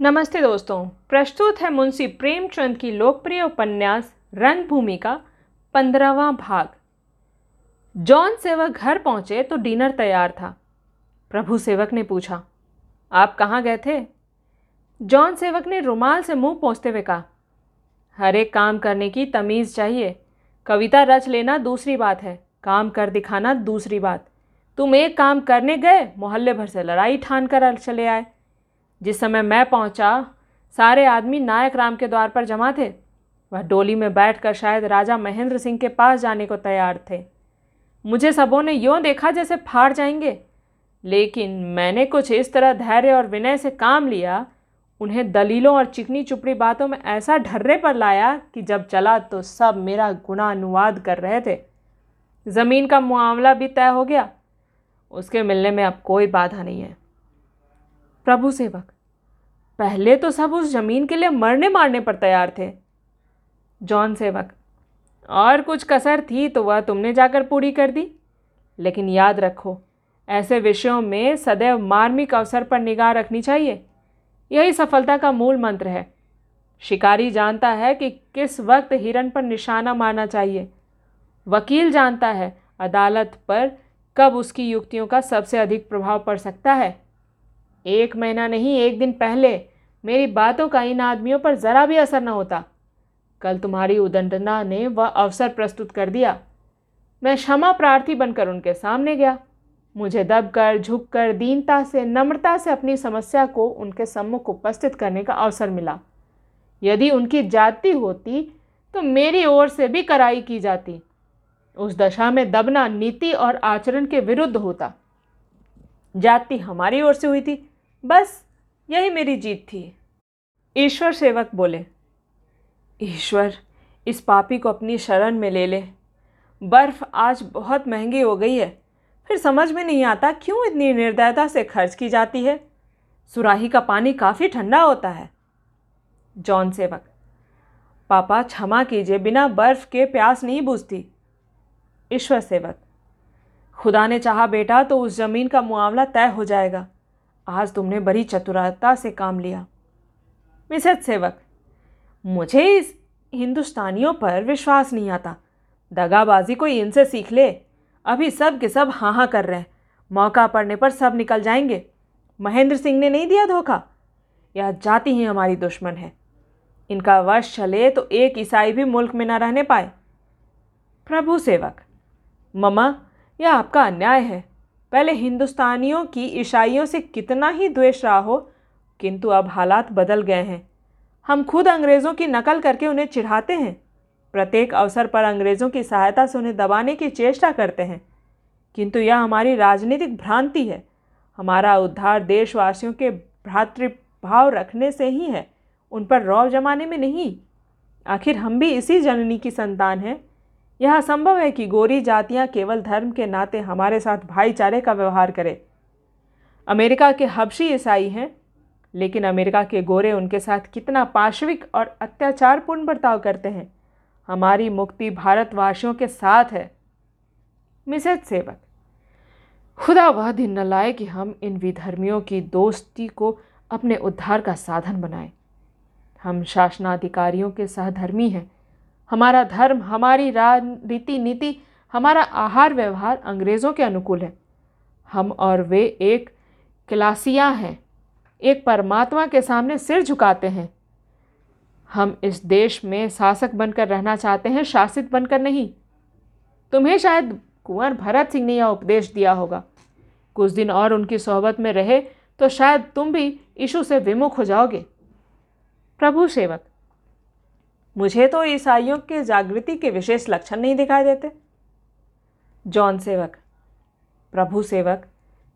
नमस्ते दोस्तों, प्रस्तुत है मुंशी प्रेमचंद की लोकप्रिय उपन्यास रंगभूमि का पंद्रहवा भाग। जॉन सेवक घर पहुँचे तो डिनर तैयार था। प्रभु सेवक ने पूछा, आप कहाँ गए थे? जॉन सेवक ने रुमाल से मुँह पहुँचते हुए कहा, हर एक काम करने की तमीज़ चाहिए। कविता रच लेना दूसरी बात है, काम कर दिखाना दूसरी बात। तुम एक काम करने गए, मोहल्ले भर से लड़ाई ठान कर चले आए। जिस समय मैं पहुँचा, सारे आदमी नायक राम के द्वार पर जमा थे। वह डोली में बैठकर शायद राजा महेंद्र सिंह के पास जाने को तैयार थे। मुझे सबों ने यों देखा जैसे फाड़ जाएँगे। लेकिन मैंने कुछ इस तरह धैर्य और विनय से काम लिया, उन्हें दलीलों और चिकनी चुपड़ी बातों में ऐसा ढर्रे पर लाया कि जब चला तो सब मेरा गुना अनुवाद कर रहे थे। ज़मीन का मामला भी तय हो गया। उसके मिलने में अब कोई बाधा नहीं है। प्रभु सेवक पहले तो सब उस ज़मीन के लिए मरने मारने पर तैयार थे। जॉन सेवक, और कुछ कसर थी तो वह तुमने जाकर पूरी कर दी। लेकिन याद रखो, ऐसे विषयों में सदैव मार्मिक अवसर पर निगाह रखनी चाहिए। यही सफलता का मूल मंत्र है। शिकारी जानता है कि किस वक्त हिरन पर निशाना मारना चाहिए। वकील जानता है अदालत पर कब उसकी युक्तियों का सबसे अधिक प्रभाव पड़ सकता है। एक महीना नहीं, एक दिन पहले मेरी बातों का इन आदमियों पर ज़रा भी असर न होता। कल तुम्हारी उदंडना ने वह अवसर प्रस्तुत कर दिया। मैं क्षमा प्रार्थी बनकर उनके सामने गया। मुझे दबकर, झुककर, दीनता से, नम्रता से अपनी समस्या को उनके सम्मुख उपस्थित करने का अवसर मिला। यदि उनकी जाति होती तो मेरी ओर से भी कराई की जाती। उस दशा में दबना नीति और आचरण के विरुद्ध होता। जाति हमारी ओर से हुई थी। बस यही मेरी जीत थी। ईश्वर सेवक बोले, ईश्वर, इस पापी को अपनी शरण में ले ले। बर्फ़ आज बहुत महँगी हो गई है। फिर समझ में नहीं आता क्यों इतनी निर्दयता से खर्च की जाती है? सुराही का पानी काफ़ी ठंडा होता है। जॉन सेवक, पापा, क्षमा कीजिए, बिना बर्फ़ के प्यास नहीं बुझती। ईश्वर सेवक, खुदा ने चाहा बेटा तो उस ज़मीन का मुआवला तय हो जाएगा। आज तुमने बड़ी चतुरता से काम लिया। मिसेज सेवक, मुझे इस हिंदुस्तानियों पर विश्वास नहीं आता। दगाबाजी कोई इनसे सीख ले, अभी सब के सब हाँ हाँ कर रहे हैं। मौका पड़ने पर सब निकल जाएँगे। महेंद्र सिंह ने नहीं दिया धोखा? यह जाति ही हमारी दुश्मन है। इनका वश चले तो एक ईसाई भी मुल्क में न रहने पाए। प्रभु सेवक, ममा, यह आपका अन्याय है। पहले हिंदुस्तानियों की ईसाइयों से कितना ही द्वेष रहा हो, किंतु अब हालात बदल गए हैं। हम खुद अंग्रेज़ों की नकल करके उन्हें चिढ़ाते हैं। प्रत्येक अवसर पर अंग्रेज़ों की सहायता से उन्हें दबाने की चेष्टा करते हैं। किंतु यह हमारी राजनीतिक भ्रांति है। हमारा उद्धार देशवासियों के भ्रातृभाव रखने से ही है। उन पर रौब जमाने में नहीं। आखिर हम भी इसी जननी की संतान हैं। यह संभव है कि गोरी जातियाँ केवल धर्म के नाते हमारे साथ भाईचारे का व्यवहार करें। अमेरिका के हबशी ईसाई हैं, लेकिन अमेरिका के गोरे उनके साथ कितना पाशविक और अत्याचारपूर्ण बर्ताव करते हैं। हमारी मुक्ति भारतवासियों के साथ है। मिसेज सेवक, खुदा वह दिन न लाए कि हम इन विधर्मियों की दोस्ती को अपने उद्धार का साधन बनाएँ। हम शासनाधिकारियों के सहधर्मी हैं हमारा धर्म, हमारी रीति, नीति, हमारा आहार व्यवहार अंग्रेज़ों के अनुकूल है। हम और वे एक क्लासिया हैं, एक परमात्मा के सामने सिर झुकाते हैं। हम इस देश में शासक बनकर रहना चाहते हैं, शासित बनकर नहीं। तुम्हें शायद कुंवर भरत सिंह ने यह उपदेश दिया होगा। कुछ दिन और उनकी सोहबत में रहे तो शायद तुम भी ईशु से विमुख हो जाओगे। प्रभु सेवक मुझे तो ईसाइयों के जागृति के विशेष लक्षण नहीं दिखाई देते। जॉन सेवक, प्रभु सेवक,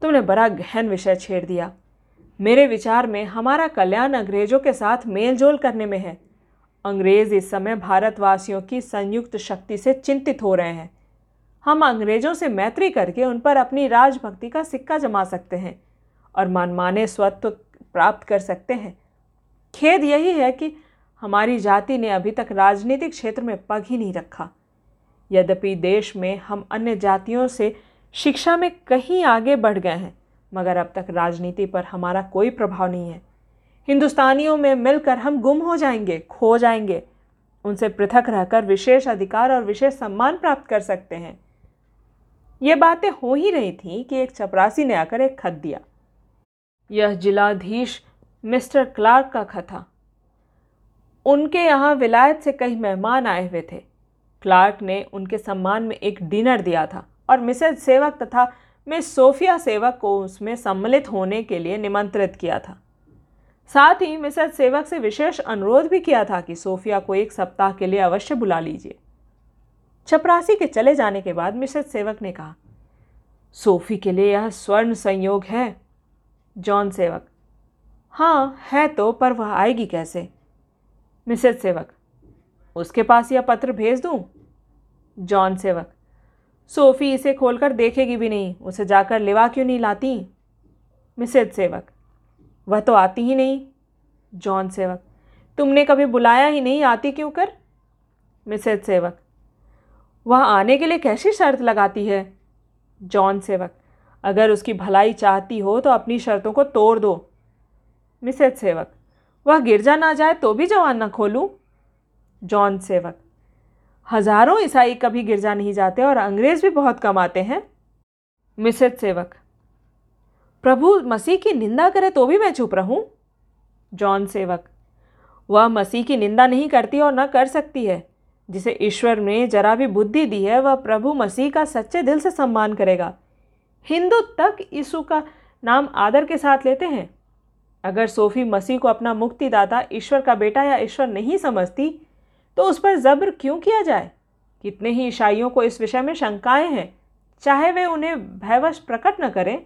तुमने बड़ा गहन विषय छेड़ दिया। मेरे विचार में हमारा कल्याण अंग्रेज़ों के साथ मेल जोल करने में है। अंग्रेज़ इस समय भारतवासियों की संयुक्त शक्ति से चिंतित हो रहे हैं। हम अंग्रेज़ों से मैत्री करके उन पर अपनी राजभक्ति का सिक्का जमा सकते हैं और मनमाने स्वत्व प्राप्त कर सकते हैं। खेद यही है कि हमारी जाति ने अभी तक राजनीतिक क्षेत्र में पग ही नहीं रखा। यद्यपि देश में हम अन्य जातियों से शिक्षा में कहीं आगे बढ़ गए हैं, मगर अब तक राजनीति पर हमारा कोई प्रभाव नहीं है। हिंदुस्तानियों में मिलकर हम गुम हो जाएँगे, खो जाएँगे। उनसे पृथक रहकर विशेष अधिकार और विशेष सम्मान प्राप्त कर सकते हैं। ये बातें हो ही रही थी कि एक चपरासी ने आकर एक खत दिया। यह जिलाधीश मिस्टर क्लार्क का खत था। उनके यहाँ विलायत से कई मेहमान आए हुए थे। क्लार्क ने उनके सम्मान में एक डिनर दिया था और मिसेज सेवक तथा मिस सोफिया सेवक को उसमें सम्मिलित होने के लिए निमंत्रित किया था। साथ ही मिसेज सेवक से विशेष अनुरोध भी किया था कि सोफिया को एक सप्ताह के लिए अवश्य बुला लीजिए। चपरासी के चले जाने के बाद मिसेज सेवक ने कहा, सोफी के लिए यह स्वर्ण संयोग है। जॉन सेवक हाँ है तो पर वह आएगी कैसे? मिसेज सेवक, उसके पास यह पत्र भेज दूँ? जॉन सेवक, सोफ़ी इसे खोलकर देखेगी भी नहीं, उसे जाकर लेवा क्यों नहीं लाती? मिसेज सेवक, वह तो आती ही नहीं। जॉन सेवक, तुमने कभी बुलाया ही नहीं आती क्यों कर? मिसेज सेवक, वह आने के लिए कैसी शर्त लगाती है? जॉन सेवक, अगर उसकी भलाई चाहती हो तो अपनी शर्तों को तोड़ दो। मिसेज सेवक वह गिरजा ना जाए तो भी जवान ना खोलूं। जॉन सेवक, हज़ारों ईसाई कभी गिरजा नहीं जाते और अंग्रेज़ भी बहुत कम आते हैं। मिसेज सेवक, प्रभु मसीह की निंदा करे तो भी मैं चुप रहूँ। जॉन सेवक, वह मसीह की निंदा नहीं करती और न कर सकती है। जिसे ईश्वर ने जरा भी बुद्धि दी है, वह प्रभु मसीह का सच्चे दिल से सम्मान करेगा। हिंदू तक यीशु का नाम आदर के साथ लेते हैं। अगर सोफ़ी मसीह को अपना मुक्तिदाता ईश्वर का बेटा या ईश्वर नहीं समझती तो उस पर जब्र क्यों किया जाए? कितने ही ईसाइयों को इस विषय में शंकाएँ हैं, चाहे वे उन्हें भयवश प्रकट न करें।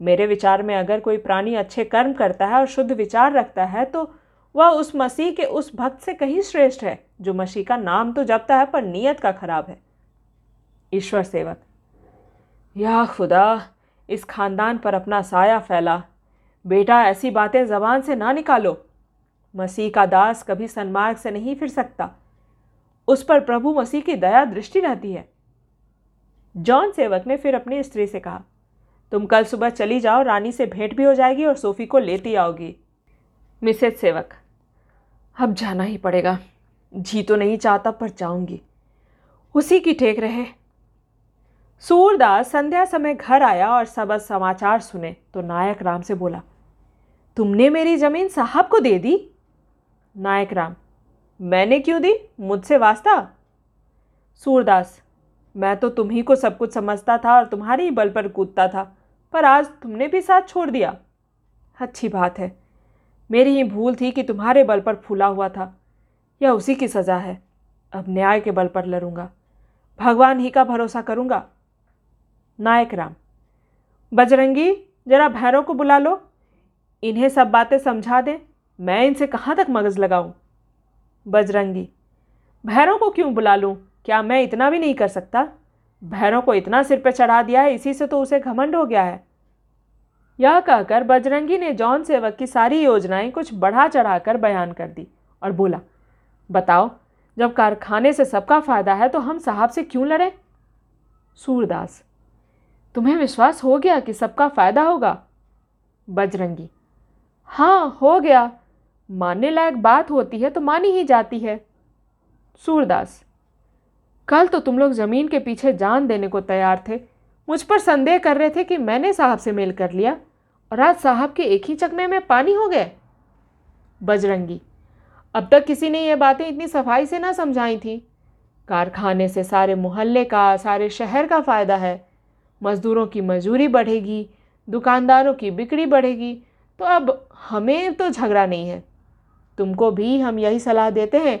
मेरे विचार में अगर कोई प्राणी अच्छे कर्म करता है और शुद्ध विचार रखता है तो वह उस मसीह के उस भक्त से कहीं श्रेष्ठ है, जो मसीह का नाम तो जपता है, पर नीयत का खराब है। ईश्वर सेवक या खुदा, इस खानदान पर अपना साया फैला। बेटा, ऐसी बातें जबान से ना निकालो। मसीह का दास कभी सन्मार्ग से नहीं फिर सकता। उस पर प्रभु मसीह की दया दृष्टि रहती है। जॉन सेवक ने फिर अपनी स्त्री से कहा, तुम कल सुबह चली जाओ, रानी से भेंट भी हो जाएगी और सोफ़ी को लेती आओगी। मिसेज सेवक, अब जाना ही पड़ेगा। जी तो नहीं चाहता, पर जाऊँगी। उसी की ठेक रहे। सूरदास संध्या समय घर आया और सब समाचार सुने। तो नायक राम से बोला, तुमने मेरी ज़मीन साहब को दे दी? नायक राम, मैंने क्यों दी? मुझसे वास्ता? सूरदास, मैं तो तुम ही को सब कुछ समझता था और तुम्हारे ही बल पर कूदता था, पर आज तुमने भी साथ छोड़ दिया। अच्छी बात है। मेरी ही भूल थी कि तुम्हारे बल पर फूला हुआ था। यह उसी की सज़ा है। अब न्याय के बल पर लड़ूँगा। भगवान ही का भरोसा करूँगा। नायक राम। बजरंगी, जरा भैरव को बुला लो। इन्हें सब बातें समझा दें। मैं इनसे कहाँ तक मगज लगाऊँ? बजरंगी भैरों को क्यों बुला लूँ? क्या मैं इतना भी नहीं कर सकता? भैरों को इतना सिर पर चढ़ा दिया है, इसी से तो उसे घमंड हो गया है। यह कहकर बजरंगी ने जॉन सेवक की सारी योजनाएँ कुछ बढ़ा चढ़ाकर बयान कर दी और बोला, बताओ, जब कारखाने से सबका फ़ायदा है तो हम साहब से क्यों लड़े? सूरदास तुम्हें विश्वास हो गया कि सबका फ़ायदा होगा? बजरंगी। हाँ हो गया। मानने लायक बात होती है तो मानी ही जाती है। सूरदास। कल तो तुम लोग ज़मीन के पीछे जान देने को तैयार थे। मुझ पर संदेह कर रहे थे कि मैंने साहब से मेल कर लिया और आज साहब के एक ही चकमे में पानी हो गए। बजरंगी। अब तक किसी ने यह बातें इतनी सफ़ाई से ना समझाई थी। कारखाने से सारे मोहल्ले का, सारे शहर का फ़ायदा है। मज़दूरों की मजूरी बढ़ेगी, दुकानदारों की बिक्री बढ़ेगी तो अब हमें तो झगड़ा नहीं है। तुमको भी हम यही सलाह देते हैं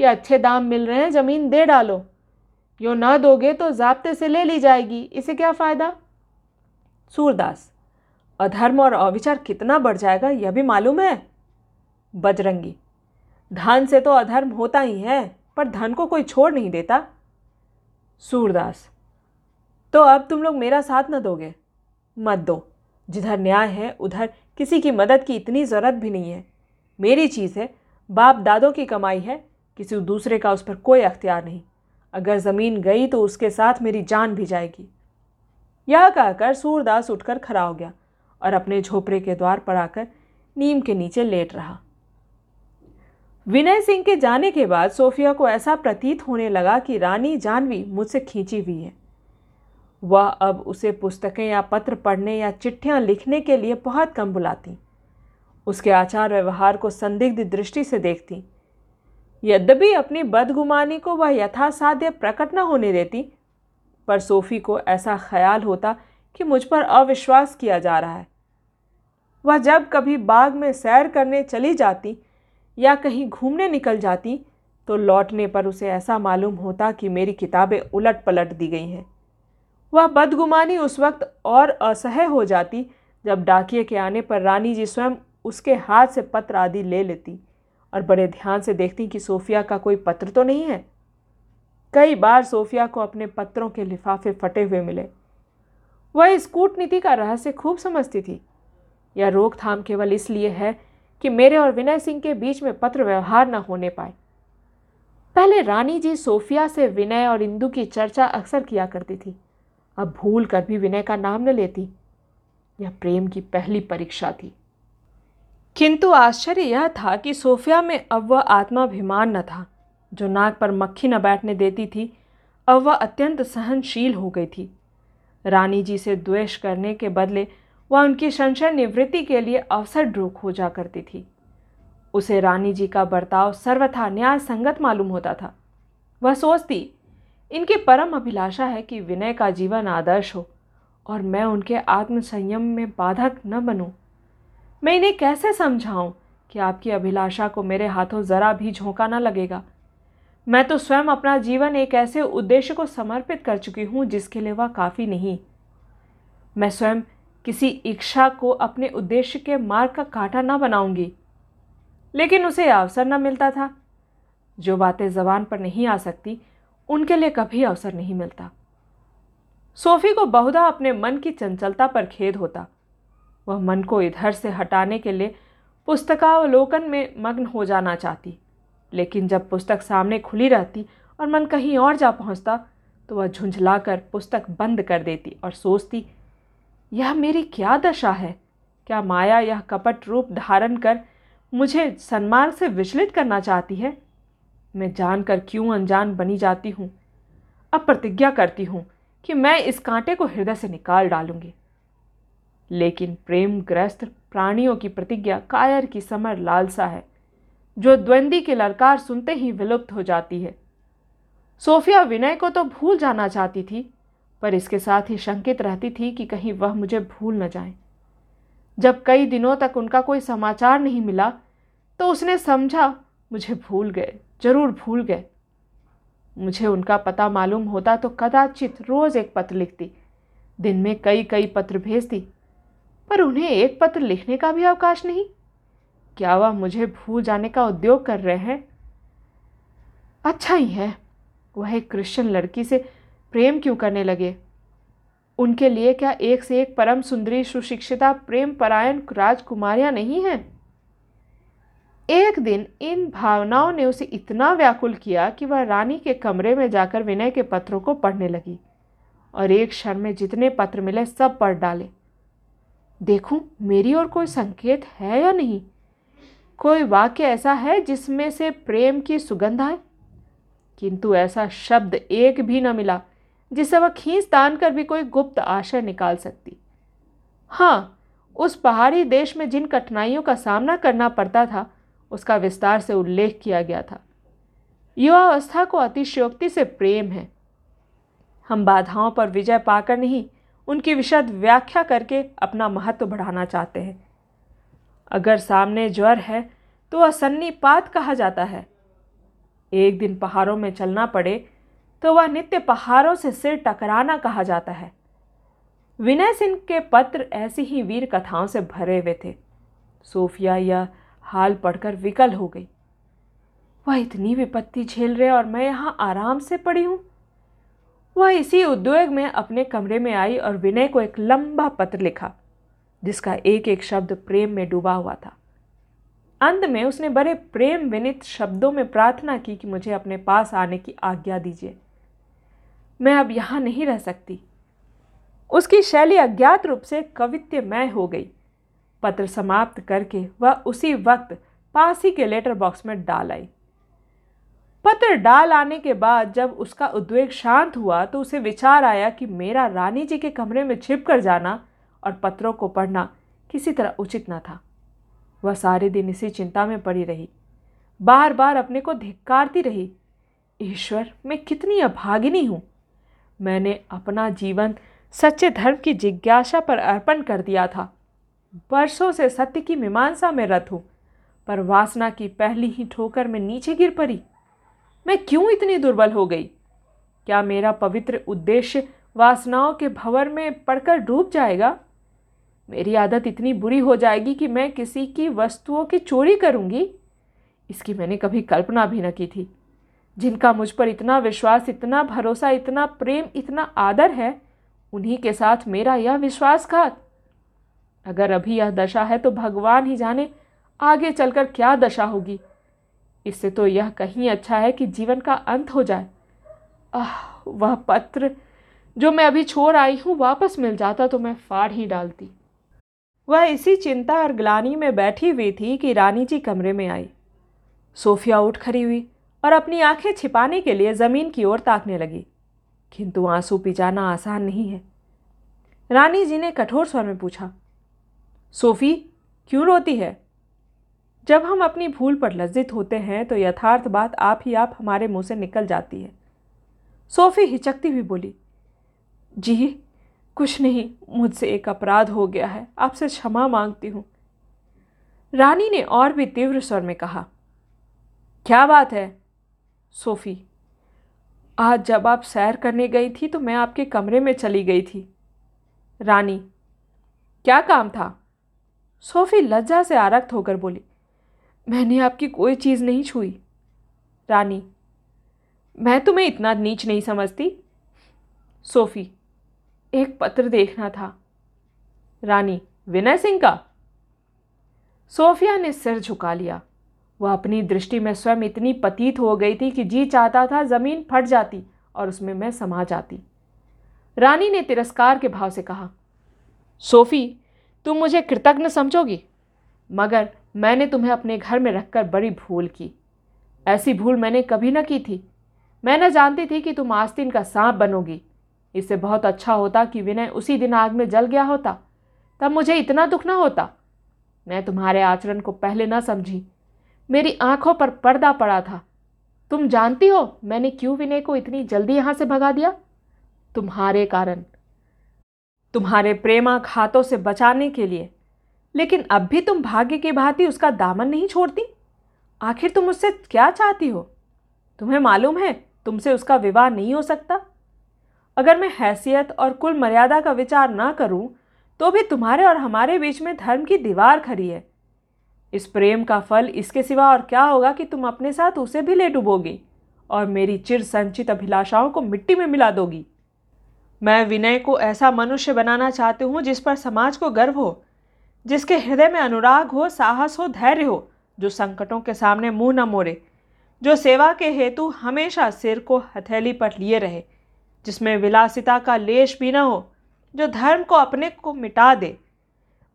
कि अच्छे दाम मिल रहे हैं, ज़मीन दे डालो। यो ना दोगे तो जब्ते से ले ली जाएगी, इसे क्या फ़ायदा? सूरदास, अधर्म और अविचार कितना बढ़ जाएगा, यह भी मालूम है? बजरंगी, धन से तो अधर्म होता ही है, पर धन को कोई छोड़ नहीं देता। सूरदास तो अब तुम लोग मेरा साथ न दोगे। मत दो। जिधर न्याय है, उधर किसी की मदद की इतनी ज़रूरत भी नहीं है। मेरी चीज़ है, बाप दादों की कमाई है, किसी दूसरे का उस पर कोई अख्तियार नहीं। अगर ज़मीन गई तो उसके साथ मेरी जान भी जाएगी। यह कहकर सूरदास उठकर खड़ा हो गया और अपने झोपड़े के द्वार पर आकर नीम के नीचे लेट रहा। विनय सिंह के जाने के बाद सोफिया को ऐसा प्रतीत होने लगा कि रानी जानवी मुझसे खींची हुई है। वह अब उसे पुस्तकें या पत्र पढ़ने या चिट्ठियाँ लिखने के लिए बहुत कम बुलाती। उसके आचार व्यवहार को संदिग्ध दृष्टि से देखती। यद्यपि अपनी बदगुमानी को वह यथासाध्य प्रकट न होने देती, पर सोफ़ी को ऐसा ख्याल होता कि मुझ पर अविश्वास किया जा रहा है। वह जब कभी बाग में सैर करने चली जाती या कहीं घूमने निकल जाती तो लौटने पर उसे ऐसा मालूम होता कि मेरी किताबें उलट पलट दी गई हैं। वह बदगुमानी उस वक्त और असह्य हो जाती जब डाकिए के आने पर रानी जी स्वयं उसके हाथ से पत्र आदि ले लेती और बड़े ध्यान से देखती कि सोफिया का कोई पत्र तो नहीं है। कई बार सोफिया को अपने पत्रों के लिफाफे फटे हुए मिले। वह इस कूटनीति का रहस्य खूब समझती थी। यह रोकथाम केवल इसलिए है कि मेरे और विनय सिंह के बीच में पत्र व्यवहार न होने पाए। पहले रानी जी सोफिया से विनय और इंदु की चर्चा अक्सर किया करती थी। अब भूल कर भी विनय का नाम न लेती। यह प्रेम की पहली परीक्षा थी। किंतु आश्चर्य यह था कि सोफिया में अब वह आत्माभिमान न था। जो नाक पर मक्खी न बैठने देती थी, अब वह अत्यंत सहनशील हो गई थी। रानी जी से द्वेष करने के बदले वह उनकी संशय निवृत्ति के लिए अवसर ड्रूक हो जा करती थी। उसे रानी जी का बर्ताव सर्वथा न्याय संगत मालूम होता था। वह सोचती इनकी परम अभिलाषा है कि विनय का जीवन आदर्श हो और मैं उनके आत्मसंयम में बाधक न बनूं। मैं इन्हें कैसे समझाऊं कि आपकी अभिलाषा को मेरे हाथों ज़रा भी झोंका न लगेगा? मैं तो स्वयं अपना जीवन एक ऐसे उद्देश्य को समर्पित कर चुकी हूँ जिसके लिए वह काफ़ी नहीं। मैं स्वयं किसी इच्छा को अपने उद्देश्य के मार्ग का कांटा न बनाऊँगी। लेकिन उसे अवसर न मिलता था। जो बातें जबान पर नहीं आ सकती उनके लिए कभी अवसर नहीं मिलता। सोफी को बहुधा अपने मन की चंचलता पर खेद होता। वह मन को इधर से हटाने के लिए पुस्तकावलोकन में मग्न हो जाना चाहती। लेकिन जब पुस्तक सामने खुली रहती और मन कहीं और जा पहुँचता तो वह झुंझलाकर पुस्तक बंद कर देती और सोचती, यह मेरी क्या दशा है? क्या माया यह कपट रूप धारण कर मुझे सन्मार्ग से विचलित करना चाहती है? मैं जानकर क्यों अनजान बनी जाती हूँ? अब प्रतिज्ञा करती हूँ कि मैं इस कांटे को हृदय से निकाल डालूँगी। लेकिन प्रेम प्रेमग्रस्त प्राणियों की प्रतिज्ञा कायर की समर लालसा है, जो द्वंदी की ललकार सुनते ही विलुप्त हो जाती है। सोफिया विनय को तो भूल जाना चाहती थी, पर इसके साथ ही शंकित रहती थी कि कहीं वह मुझे भूल न जाए। जब कई दिनों तक उनका कोई समाचार नहीं मिला तो उसने समझा, मुझे भूल गए। ज़रूर भूल गए। मुझे उनका पता मालूम होता तो कदाचित रोज़ एक पत्र लिखती, दिन में कई कई पत्र भेजती, पर उन्हें एक पत्र लिखने का भी अवकाश नहीं। क्या वह मुझे भूल जाने का उद्योग कर रहे हैं? अच्छा ही है, वह एक क्रिश्चियन लड़की से प्रेम क्यों करने लगे? उनके लिए क्या एक से एक परम सुंदरी सुशिक्षिता प्रेम परायण राजकुमारियाँ नहीं हैं? एक दिन इन भावनाओं ने उसे इतना व्याकुल किया कि वह रानी के कमरे में जाकर विनय के पत्रों को पढ़ने लगी और एक क्षण में जितने पत्र मिले सब पढ़ डाले। देखूँ, मेरी ओर कोई संकेत है या नहीं? कोई वाक्य ऐसा है जिसमें से प्रेम की सुगंध आए? किंतु ऐसा शब्द एक भी न मिला जिससे वह खींच तान कर भी कोई गुप्त आशय निकाल सकती। हाँ उस पहाड़ी देश में जिन कठिनाइयों का सामना करना पड़ता था उसका विस्तार से उल्लेख किया गया था। युवावस्था को अतिशयोक्ति से प्रेम है। हम बाधाओं पर विजय पाकर नहीं, उनकी विशद व्याख्या करके अपना महत्व बढ़ाना चाहते हैं। अगर सामने ज्वर है तो वह सन्नीपात कहा जाता है। एक दिन पहाड़ों में चलना पड़े तो वह नित्य पहाड़ों से सिर टकराना कहा जाता है। विनय सिंह के पत्र ऐसी ही वीर कथाओं से भरे हुए थे। सोफिया यह हाल पढ़कर विकल हो गई। वह इतनी विपत्ति झेल रहे और मैं यहाँ आराम से पड़ी हूँ। वह इसी उद्योग में अपने कमरे में आई और विनय को एक लंबा पत्र लिखा, जिसका एक एक शब्द प्रेम में डूबा हुआ था। अंत में उसने बड़े प्रेम विनित शब्दों में प्रार्थना की कि मुझे अपने पास आने की आज्ञा दीजिए। मैं अब यहाँ नहीं रह सकती। उसकी शैली अज्ञात रूप से कवित्यमय हो गई। पत्र समाप्त करके वह उसी वक्त पास के लेटर बॉक्स में डाल आई। पत्र डाल आने के बाद जब उसका उद्वेग शांत हुआ तो उसे विचार आया कि मेरा रानी जी के कमरे में छिप कर जाना और पत्रों को पढ़ना किसी तरह उचित न था। वह सारे दिन इसी चिंता में पड़ी रही। बार बार अपने को धिक्कारती रही, ईश्वर, मैं कितनी अभागिनी हूँ। मैंने अपना जीवन सच्चे धर्म की जिज्ञासा पर अर्पण कर दिया था। वर्षों से सत्य की मीमांसा में रत हूँ, पर वासना की पहली ही ठोकर में नीचे गिर पड़ी। मैं क्यों इतनी दुर्बल हो गई? क्या मेरा पवित्र उद्देश्य वासनाओं के भंवर में पड़कर डूब जाएगा? मेरी आदत इतनी बुरी हो जाएगी कि मैं किसी की वस्तुओं की चोरी करूँगी। इसकी मैंने कभी कल्पना भी न की थी। जिनका मुझ पर इतना विश्वास, इतना भरोसा, इतना प्रेम, इतना आदर है, उन्हीं के साथ मेरा यह विश्वासघात। अगर अभी यह दशा है तो भगवान ही जाने आगे चलकर क्या दशा होगी। इससे तो यह कहीं अच्छा है कि जीवन का अंत हो जाए। आह, वह पत्र जो मैं अभी छोड़ आई हूँ, वापस मिल जाता तो मैं फाड़ ही डालती। वह इसी चिंता और ग्लानी में बैठी हुई थी कि रानी जी कमरे में आई। सोफिया उठ खड़ी हुई और अपनी आँखें छिपाने के लिए ज़मीन की ओर ताकने लगी। किंतु आँसू पिजाना आसान नहीं है। रानी जी ने कठोर स्वर में पूछा सोफ़ी, क्यों रोती है? जब हम अपनी भूल पर लज्जित होते हैं तो यथार्थ बात आप ही आप हमारे मुँह से निकल जाती है। सोफ़ी हिचकती हुई बोली, जी, कुछ नहीं, मुझसे एक अपराध हो गया है, आपसे क्षमा मांगती हूँ। रानी ने और भी तीव्र स्वर में कहा, क्या बात है, सोफ़ी? आज जब आप सैर करने गई थी तो मैं आपके कमरे में चली गई थी। रानी, क्या काम था? सोफ़ी लज्जा से आरक्त होकर बोली, मैंने आपकी कोई चीज़ नहीं छुई। रानी, मैं तुम्हें इतना नीच नहीं समझती। सोफ़ी, एक पत्र देखना था। रानी, विनय सिंह का? सोफिया ने सिर झुका लिया। वह अपनी दृष्टि में स्वयं इतनी पतीत हो गई थी कि जी चाहता था ज़मीन फट जाती और उसमें मैं समा जाती। रानी ने तिरस्कार के भाव से कहा, सोफ़ी तुम मुझे कृतज्ञ समझोगी? मगर मैंने तुम्हें अपने घर में रखकर बड़ी भूल की। ऐसी भूल मैंने कभी न की थी। मैं न जानती थी कि तुम आस्तीन का सांप बनोगी। इससे बहुत अच्छा होता कि विनय उसी दिन आग में जल गया होता। तब मुझे इतना दुख ना होता। मैं तुम्हारे आचरण को पहले ना समझी। मेरी आँखों पर पर्दा पड़ा था। तुम जानती हो मैंने क्यों विनय को इतनी जल्दी यहाँ से भगा दिया? तुम्हारे कारण तुम्हारे प्रेमाघातों से बचाने के लिए। लेकिन अब भी तुम भाग्य की भांति उसका दामन नहीं छोड़ती। आखिर तुम उससे क्या चाहती हो? तुम्हें मालूम है, तुमसे उसका विवाह नहीं हो सकता। अगर मैं हैसियत और कुल मर्यादा का विचार ना करूँ तो भी तुम्हारे और हमारे बीच में धर्म की दीवार खड़ी है। इस प्रेम का फल इसके सिवा और क्या होगा कि तुम अपने साथ उसे भी ले डुबोगी और मेरी चिर संचित अभिलाषाओं को मिट्टी में मिला दोगी। मैं विनय को ऐसा मनुष्य बनाना चाहती हूँ जिस पर समाज को गर्व हो, जिसके हृदय में अनुराग हो, साहस हो, धैर्य हो, जो संकटों के सामने मुँह न मोड़े, जो सेवा के हेतु हमेशा सिर को हथेली पर लिए रहे, जिसमें विलासिता का लेश भी न हो, जो धर्म को अपने को मिटा दे।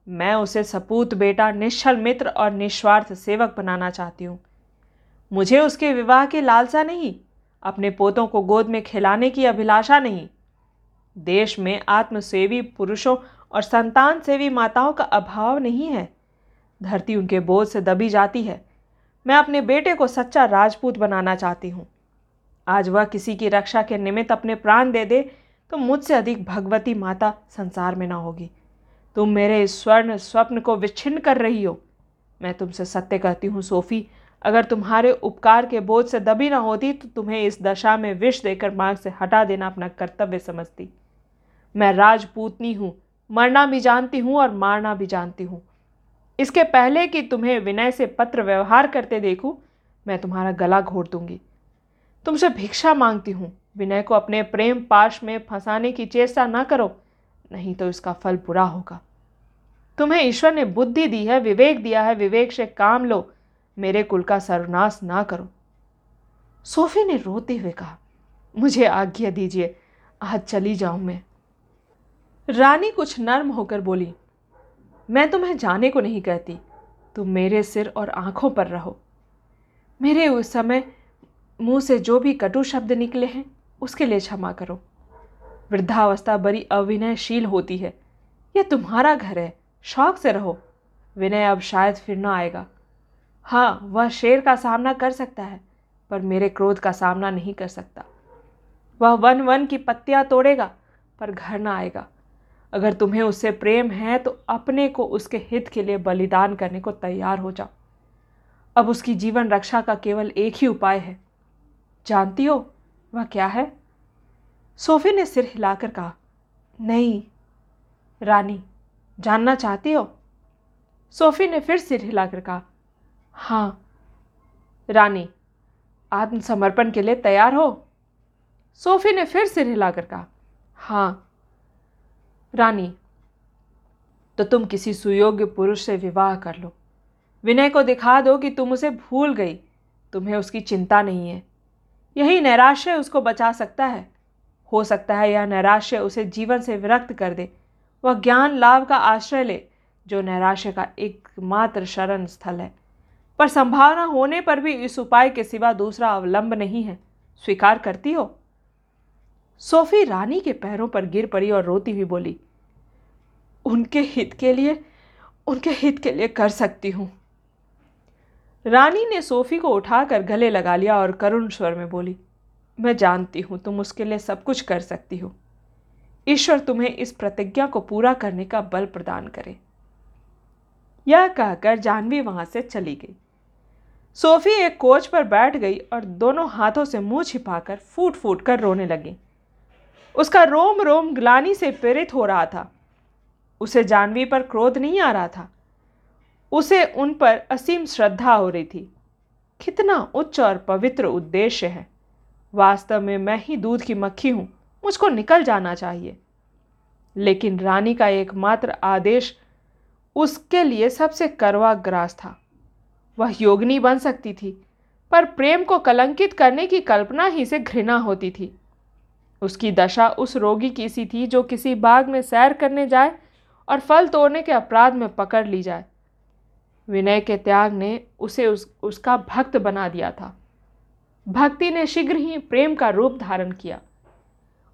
मैं उसे सपूत बेटा, निश्चल मित्र और निस्वार्थ सेवक बनाना चाहती हूँ। मुझे उसके विवाह की लालसा नहीं, अपने पोतों को गोद में खिलाने की अभिलाषा नहीं। देश में आत्मसेवी पुरुषों और संतान सेवी माताओं का अभाव नहीं है। धरती उनके बोझ से दबी जाती है। मैं अपने बेटे को सच्चा राजपूत बनाना चाहती हूँ। आज वह किसी की रक्षा के निमित्त अपने प्राण दे दे तो मुझसे अधिक भगवती माता संसार में ना होगी। तुम मेरे इस स्वर्ण स्वप्न को विच्छिन्न कर रही हो। मैं तुमसे सत्य कहती हूँ, सोफ़ी, अगर तुम्हारे उपकार के बोझ से दबी ना होती तो तुम्हें इस दशा में विष देकर मार्ग से हटा देना अपना कर्तव्य समझती। मैं राजपूतनी हूँ, मरना भी जानती हूँ और मारना भी जानती हूँ। इसके पहले कि तुम्हें विनय से पत्र व्यवहार करते देखूँ, मैं तुम्हारा गला घोट दूँगी। तुमसे भिक्षा मांगती हूँ, विनय को अपने प्रेम पाश में फंसाने की चेष्टा ना करो, नहीं तो इसका फल बुरा होगा। तुम्हें ईश्वर ने बुद्धि दी है, विवेक दिया है, विवेक से काम लो, मेरे कुल का सर्वनाश ना करो। सोफी ने रोते हुए कहा, मुझे आज्ञा दीजिए, आज चली जाऊँ मैं। रानी कुछ नर्म होकर बोली, मैं तुम्हें जाने को नहीं कहती। तुम मेरे सिर और आँखों पर रहो। मेरे उस समय मुँह से जो भी कटु शब्द निकले हैं, उसके लिए क्षमा करो। वृद्धावस्था बड़ी अविनयशील होती है। यह तुम्हारा घर है। शौक से रहो। विनय अब शायद फिर ना आएगा। हाँ वह शेर का सामना कर सकता है, पर मेरे क्रोध का सामना नहीं कर सकता। वह वन वन की पत्तियाँ तोड़ेगा, पर घर ना आएगा। अगर तुम्हें उससे प्रेम है तो अपने को उसके हित के लिए बलिदान करने को तैयार हो जाओ अब उसकी जीवन रक्षा का केवल एक ही उपाय है। जानती हो वह क्या है? सोफी ने सिर हिलाकर कहा, नहीं, रानी, जानना चाहती हो? सोफी ने फिर सिर हिलाकर कहा हाँ रानी, आत्मसमर्पण के लिए तैयार हो। सोफी ने फिर सिर हिलाकर कहा हाँ रानी तो तुम किसी सुयोग्य पुरुष से विवाह कर लो। विनय को दिखा दो कि तुम उसे भूल गई। तुम्हें उसकी चिंता नहीं है। यही नैराश्य उसको बचा सकता है। हो सकता है यह नैराश्य उसे जीवन से विरक्त कर दे। वह ज्ञान लाभ का आश्रय ले, जो नैराश्य का एकमात्र शरण स्थल है। पर संभावना होने पर भी इस उपाय के सिवा दूसरा अवलंब नहीं है। स्वीकार करती हो? सोफी रानी के पैरों पर गिर पड़ी और रोती हुई बोली, उनके हित के लिए, उनके हित के लिए कर सकती हूँ. रानी ने सोफी को उठाकर गले लगा लिया और करुण स्वर में बोली, मैं जानती हूँ तुम उसके लिए सब कुछ कर सकती हो। ईश्वर तुम्हें इस प्रतिज्ञा को पूरा करने का बल प्रदान करे। यह कहकर जानवी वहाँ से चली गई। सोफी एक कोच पर बैठ गई और दोनों हाथों से मुँह छिपाकर फूट फूट कर रोने लगी। उसका रोम रोम ग्लानी से प्रेरित हो रहा था। उसे जानवी पर क्रोध नहीं आ रहा था। उसे उन पर असीम श्रद्धा हो रही थी। कितना उच्च और पवित्र उद्देश्य है। वास्तव में मैं ही दूध की मक्खी हूँ, मुझको निकल जाना चाहिए। लेकिन रानी का एकमात्र आदेश उसके लिए सबसे करवा ग्रास था। वह योगनी बन सकती थी, पर प्रेम को कलंकित करने की कल्पना ही से घृणा होती थी। उसकी दशा उस रोगी की सी थी जो किसी बाग में सैर करने जाए और फल तोड़ने के अपराध में पकड़ ली जाए। विनय के त्याग ने उसे उस, उसका भक्त बना दिया था। भक्ति ने शीघ्र ही प्रेम का रूप धारण किया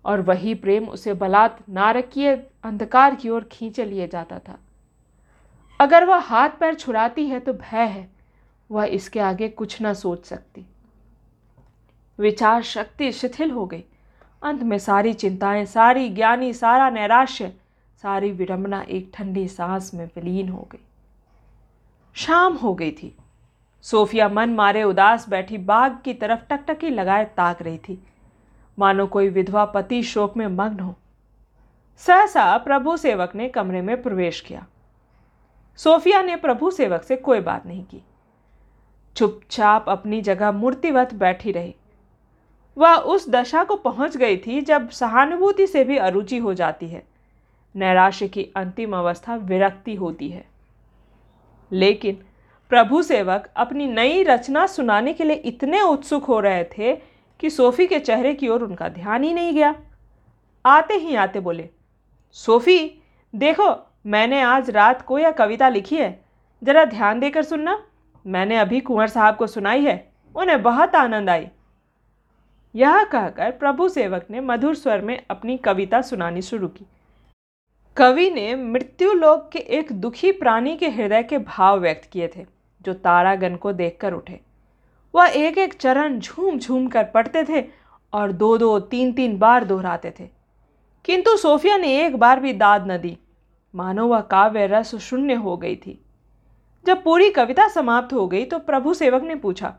और वही प्रेम उसे बलात् नारकीय अंधकार की ओर खींचे लिए जाता था। अगर वह हाथ पैर छुड़ाती है तो भय है, वह इसके आगे कुछ ना सोच सकती। विचार शक्ति शिथिल हो गई। अंत में सारी चिंताएँ, सारी ज्ञानी, सारा नैराश्य, सारी विडंबना एक ठंडी सांस में विलीन हो गई। शाम हो गई थी। सोफिया मन मारे उदास बैठी बाग की तरफ़ टकटकी लगाए ताक रही थी। मानो कोई विधवा पति शोक में मग्न हो। सहसा प्रभु सेवक ने कमरे में प्रवेश किया। सोफिया ने प्रभु सेवक से कोई बात नहीं की। चुपचाप अपनी जगह मूर्तिवत बैठी रही। वह उस दशा को पहुँच गई थी जब सहानुभूति से भी अरुचि हो जाती है। नैराश्य की अंतिम अवस्था विरक्ति होती है। लेकिन प्रभु सेवक अपनी नई रचना सुनाने के लिए इतने उत्सुक हो रहे थे कि सोफी के चेहरे की ओर उनका ध्यान ही नहीं गया। आते ही आते बोले, सोफी, देखो, मैंने आज रात को यह कविता लिखी है। ज़रा ध्यान देकर सुनना। मैंने अभी कुंवर साहब को सुनाई है। उन्हें बहुत आनंद आई। यह कहकर प्रभु सेवक ने मधुर स्वर में अपनी कविता सुनानी शुरू की। कवि ने मृत्यु लोक के एक दुखी प्राणी के हृदय के भाव व्यक्त किए थे, जो तारागण को देखकर उठे। वह एक एक चरण झूम झूम कर पढ़ते थे और दो दो तीन तीन बार दोहराते थे। किंतु सोफिया ने एक बार भी दाद न दी। मानो वह काव्य रस शून्य हो गई थी। जब पूरी कविता समाप्त हो गई तो प्रभु सेवक ने पूछा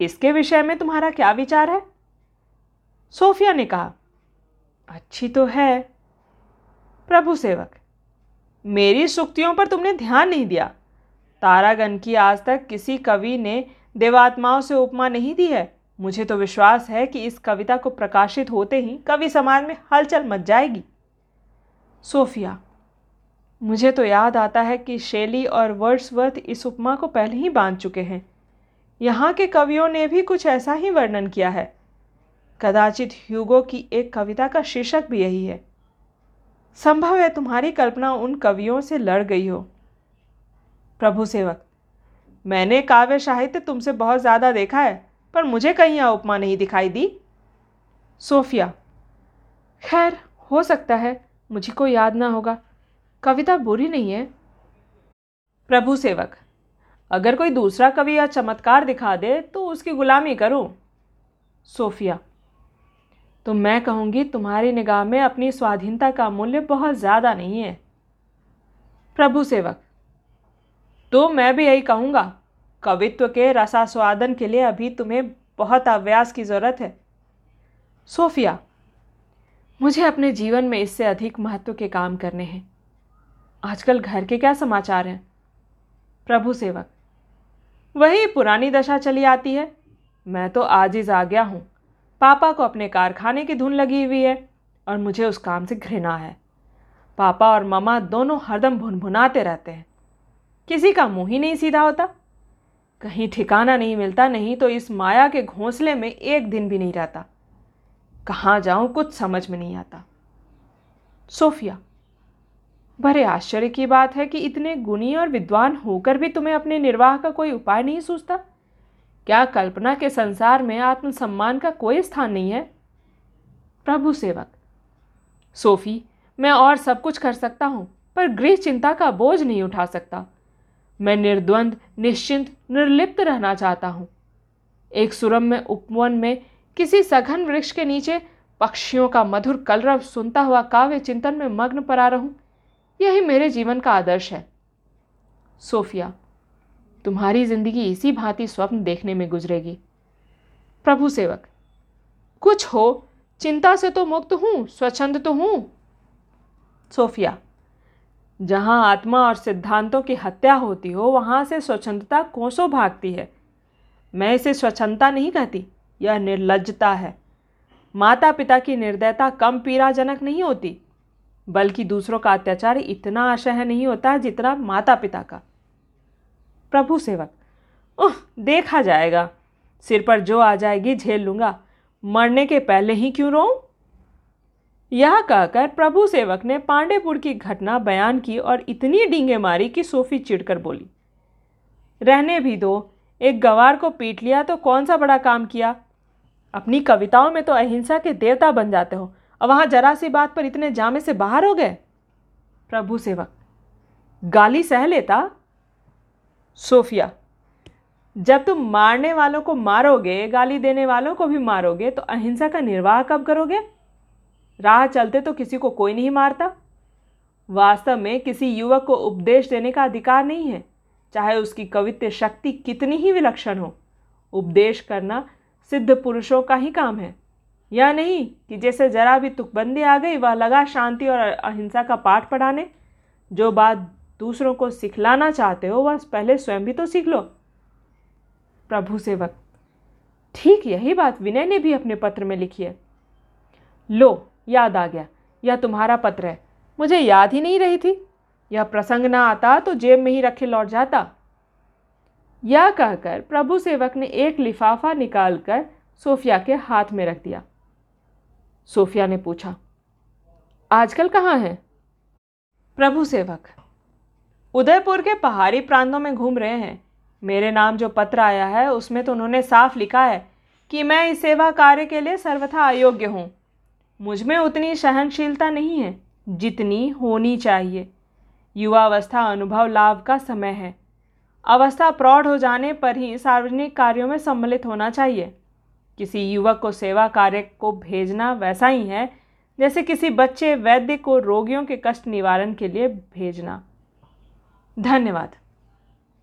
इसके विषय में तुम्हारा क्या विचार है? सोफिया ने कहा, अच्छी तो है, प्रभु सेवक। मेरी सुक्तियों पर तुमने ध्यान नहीं दिया। तारागण की आज तक किसी कवि ने देवात्माओं से उपमा नहीं दी है। मुझे तो विश्वास है कि इस कविता को प्रकाशित होते ही कवि समाज में हलचल मच जाएगी। सोफिया, मुझे तो याद आता है कि शेली और वर्ड्सवर्थ इस उपमा को पहले ही बाँध चुके हैं। यहाँ के कवियों ने भी कुछ ऐसा ही वर्णन किया है। कदाचित ह्यूगो की एक कविता का शीर्षक भी यही है। संभव है तुम्हारी कल्पना उन कवियों से लड़ गई हो। प्रभु सेवक, मैंने काव्य साहित्य तुमसे बहुत ज़्यादा देखा है, पर मुझे कहीं यह उपमा नहीं दिखाई दी। सोफिया, खैर, हो सकता है, मुझे को याद ना होगा। कविता बुरी नहीं है। प्रभु सेवक अगर कोई दूसरा कवि या चमत्कार दिखा दे तो उसकी गुलामी करूँ? सोफिया तो मैं कहूँगी तुम्हारी निगाह में अपनी स्वाधीनता का मूल्य बहुत ज़्यादा नहीं है। प्रभु सेवक तो मैं भी यही कहूँगा, कवित्व के रसास्वादन के लिए अभी तुम्हें बहुत अभ्यास की ज़रूरत है। सोफिया, मुझे अपने जीवन में इससे अधिक महत्व के काम करने हैं। आजकल घर के क्या समाचार हैं? प्रभु सेवक वही पुरानी दशा चली आती है। मैं तो आजिज आ गया हूँ। पापा को अपने कारखाने की धुन लगी हुई है और मुझे उस काम से घृणा है। पापा और ममा दोनों हरदम भुनभुनाते रहते हैं। किसी का मुँह ही नहीं सीधा होता। कहीं ठिकाना नहीं मिलता, नहीं तो इस माया के घोंसले में एक दिन भी नहीं रहता। कहाँ जाऊँ कुछ समझ में नहीं आता। सोफिया बड़े आश्चर्य की बात है कि इतने गुणी और विद्वान होकर भी तुम्हें अपने निर्वाह का कोई उपाय नहीं सूझता। क्या कल्पना के संसार में आत्मसम्मान का कोई स्थान नहीं है? प्रभु सेवक, सोफी, मैं और सब कुछ कर सकता हूँ, पर गृह चिंता का बोझ नहीं उठा सकता। मैं निर्द्वंद, निश्चिंत, निर्लिप्त रहना चाहता हूँ। एक सुरम में उपवन में किसी सघन वृक्ष के नीचे पक्षियों का मधुर कलरव सुनता हुआ काव्य चिंतन में मग्न पड़ा रहूँ। यही मेरे जीवन का आदर्श है। सोफिया, तुम्हारी ज़िंदगी इसी भांति स्वप्न देखने में गुजरेगी। प्रभु सेवक, कुछ हो, चिंता से तो मुक्त हूँ, स्वच्छंद तो हूँ। सोफिया, जहाँ आत्मा और सिद्धांतों की हत्या होती हो, वहाँ से स्वच्छंदता कोसों भागती है। मैं इसे स्वच्छंदता नहीं कहती, यह निर्लजता है। माता पिता की निर्दयता कम पीड़ाजनक नहीं होती। बल्कि दूसरों का अत्याचार इतना आशय नहीं होता जितना माता पिता का। प्रभु सेवक ओह देखा जाएगा। सिर पर जो आ जाएगी झेल लूँगा। मरने के पहले ही क्यों रो यह कहकर प्रभु सेवक ने पांडेपुर की घटना बयान की और इतनी डींगे मारी कि सोफी चिढ़कर बोली, रहने भी दो, एक गवार को पीट लिया तो कौन सा बड़ा काम किया? अपनी कविताओं में तो अहिंसा के देवता बन जाते हो। और वहाँ जरा सी बात पर इतने जामे से बाहर हो गए? प्रभु सेवक, गाली सह लेता? सोफिया, जब तुम मारने वालों को मारोगे, गाली देने वालों को भी मारोगे तो अहिंसा का निर्वाह कब करोगे? राह चलते तो किसी को कोई नहीं मारता। वास्तव में किसी युवक को उपदेश देने का अधिकार नहीं है। चाहे उसकी कवित्व शक्ति कितनी ही विलक्षण हो, उपदेश करना सिद्ध पुरुषों का ही काम है। या नहीं कि जैसे जरा भी तुकबंदी आ गई, वह लगा शांति और अहिंसा का पाठ पढ़ाने। जो बात दूसरों को सिखलाना चाहते हो बस पहले स्वयं भी तो सीख लो। प्रभु सेवक, ठीक यही बात विनय ने भी अपने पत्र में लिखी है। लो, याद आ गया। यह तुम्हारा पत्र है। मुझे याद ही नहीं रही थी। यह प्रसंग ना आता तो जेब में ही रखे लौट जाता। यह कहकर प्रभु सेवक ने एक लिफाफा निकालकर सोफिया के हाथ में रख दिया। सोफिया ने पूछा, आजकल कहाँ है? प्रभु सेवक, उदयपुर के पहाड़ी प्रांतों में घूम रहे हैं। मेरे नाम जो पत्र आया है, उसमें तो उन्होंने साफ़ लिखा है कि मैं इस सेवा कार्य के लिए सर्वथा अयोग्य हूँ। मुझमें उतनी सहनशीलता नहीं है, जितनी होनी चाहिए। युवावस्था, अनुभव, लाभ का समय है। अवस्था प्रौढ़ हो जाने पर ही सार्वजनिक कार्यों में सम्मिलित होना चाहिए। किसी युवक को सेवा कार्य को भेजना वैसा ही है, जैसे किसी बच्चे वैद्य को रोगियों के कष्ट निवारण के लिए भेजना। धन्यवाद।